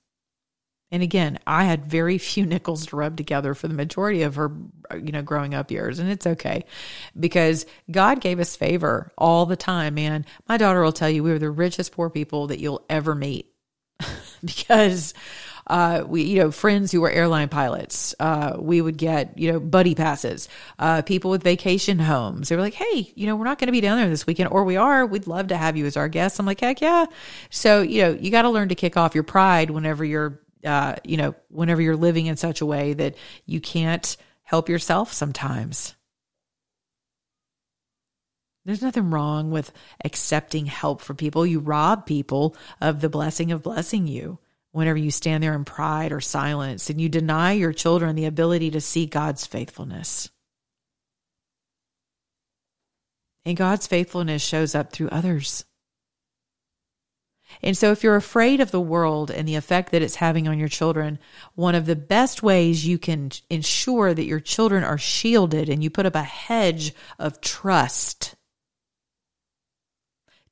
And again, I had very few nickels to rub together for the majority of her, you know, growing up years. And it's okay because God gave us favor all the time, man. My daughter will tell you we were the richest poor people that you'll ever meet because uh, we, you know, friends who were airline pilots, uh, we would get, you know, buddy passes, uh, people with vacation homes. They were like, Hey, you know, we're not going to be down there this weekend, or we are. We'd love to have you as our guest. I'm like, heck yeah. So, you know, you got to learn to kick off your pride whenever you're uh, you know, whenever you're living in such a way that you can't help yourself sometimes. There's nothing wrong with accepting help from people. You rob people of the blessing of blessing you whenever you stand there in pride or silence and you deny your children the ability to see God's faithfulness. And God's faithfulness shows up through others. And so, if you're afraid of the world and the effect that it's having on your children, one of the best ways you can ensure that your children are shielded and you put up a hedge of trust.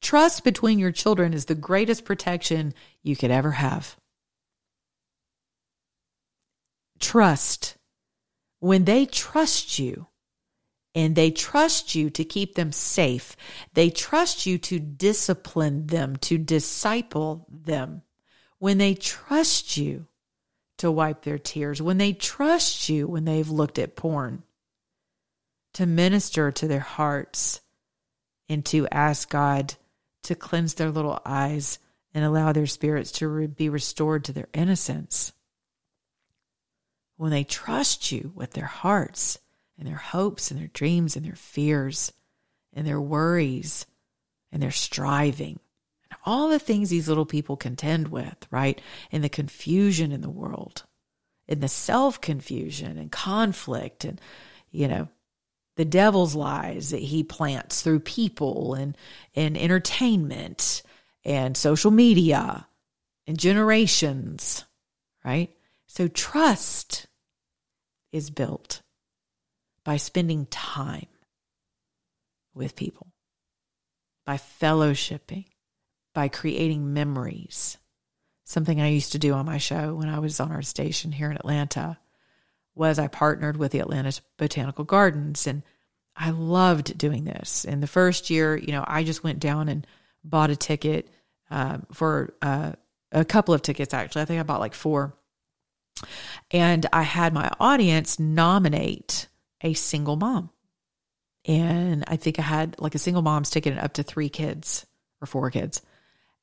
Trust between your children is the greatest protection you could ever have. Trust. When they trust you, and they trust you to keep them safe. They trust you to discipline them, to disciple them. When they trust you to wipe their tears, when they trust you when they've looked at porn, to minister to their hearts and to ask God to cleanse their little eyes and allow their spirits to re- be restored to their innocence. When they trust you with their hearts, and their hopes and their dreams and their fears and their worries and their striving and all the things these little people contend with, right? And the confusion in the world and the self confusion and conflict and, you know, the devil's lies that he plants through people and, and entertainment and social media and generations, right? So trust is built by spending time with people, by fellowshipping, by creating memories. Something I used to do on my show when I was on our station here in Atlanta was I partnered with the Atlanta Botanical Gardens and I loved doing this. In the first year, you know, I just went down and bought a ticket uh, for uh, a couple of tickets, actually. I think I bought like four. And I had my audience nominate a single mom. And I think I had like a single mom's ticket up to three kids or four kids.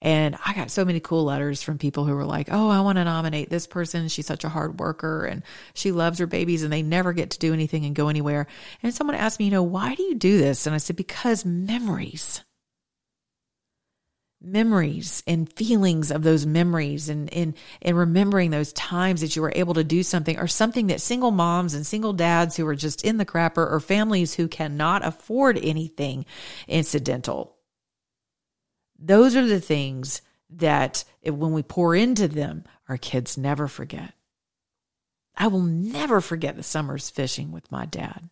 And I got so many cool letters from people who were like, Oh, I want to nominate this person. She's such a hard worker and she loves her babies and they never get to do anything and go anywhere. And someone asked me, You know, why do you do this? And I said, Because memories memories and feelings of those memories and, and, and remembering those times that you were able to do something or something that single moms and single dads who are just in the crapper or families who cannot afford anything incidental. Those are the things that when we pour into them, our kids never forget. I will never forget the summers fishing with my dad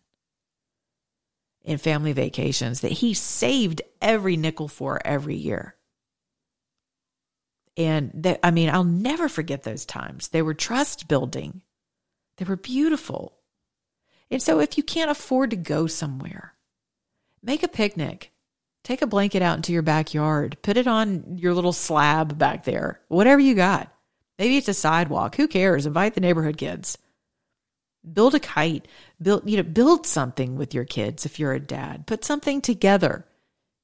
in family vacations that he saved every nickel for every year. And that, I mean, I'll never forget those times. They were trust building, they were beautiful. And so, if you can't afford to go somewhere, make a picnic. Take a blanket out into your backyard, put it on your little slab back there, whatever you got. Maybe it's a sidewalk. Who cares? Invite the neighborhood kids. Build a kite. Build, you know, build something with your kids if you're a dad. Put something together.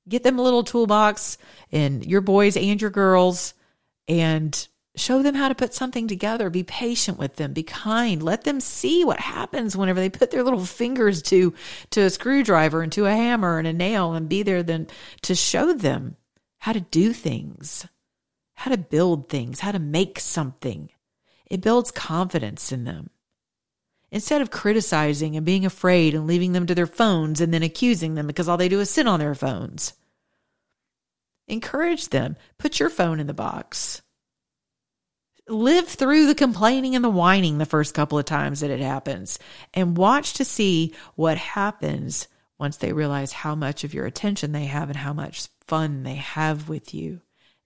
Get them a little toolbox and your boys and your girls and show them how to put something together. Be patient with them. Be kind. Let them see what happens whenever they put their little fingers to to a screwdriver and to a hammer and a nail and be there then to show them how to do things, how to build things, how to make something. It builds confidence in them. Instead of criticizing and being afraid and leaving them to their phones and then accusing them because all they do is sit on their phones. Encourage them. Put your phone in the box live through the complaining and the whining the first couple of times that it happens and watch to see what happens once they realize how much of your attention they have and how much fun they have with you.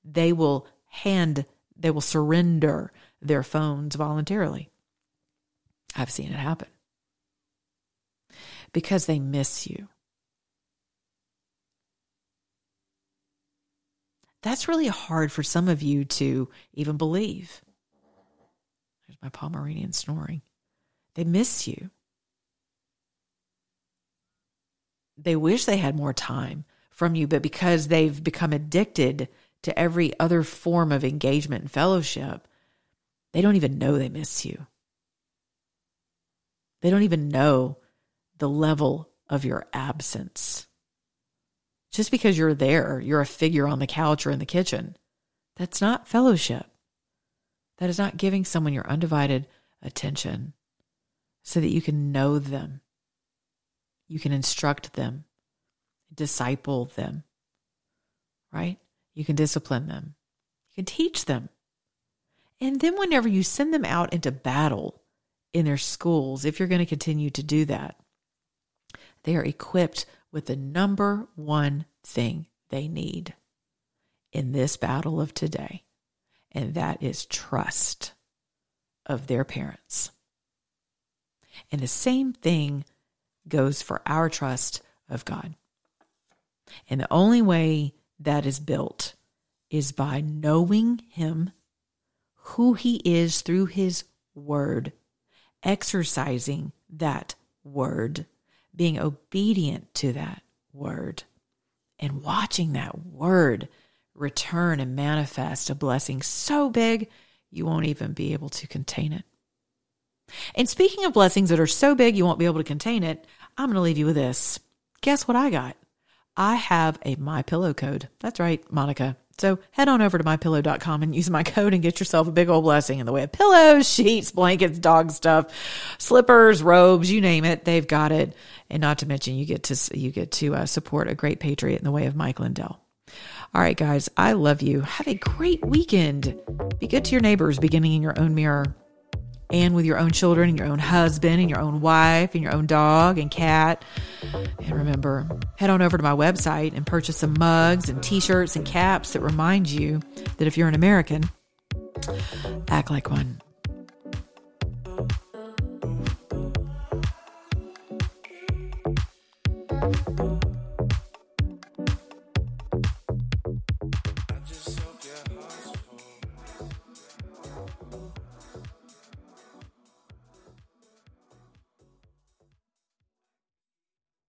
They will hand, they will surrender their phones voluntarily. I've seen it happen because they miss you. That's really hard for some of you to even believe There's my Pomeranian snoring. They miss you. They wish they had more time from you, but because they've become addicted to every other form of engagement and fellowship, they don't even know they miss you. They don't even know the level of your absence. Just because you're there, you're a figure on the couch or in the kitchen. That's not fellowship. That is not giving someone your undivided attention so that you can know them, you can instruct them, disciple them, right? You can discipline them, you can teach them. And then, whenever you send them out into battle in their schools, if you're going to continue to do that, they are equipped with the number one thing they need in this battle of today and that is trust of their parents. And the same thing goes for our trust of God. And the only way that is built is by knowing Him, who He is through His Word, exercising that Word, being obedient to that Word, and watching that Word return and manifest a blessing so big you won't even be able to contain it. And speaking of blessings that are so big you won't be able to contain it, I'm going to leave you with this. Guess what I got? I have a MyPillow code. That's right, Monica. So head on over to mypillow.com and use my code and get yourself a big old blessing in the way of pillows, sheets, blankets, dog stuff, slippers, robes, you name it, they've got it. And not to mention you get to you get to uh, support a great patriot in the way of Mike Lindell. All right, guys, I love you. Have a great weekend. Be good to your neighbors, beginning in your own mirror and with your own children and your own husband and your own wife and your own dog and cat. And remember, head on over to my website and purchase some mugs and t shirts and caps that remind you that if you're an American, act like one.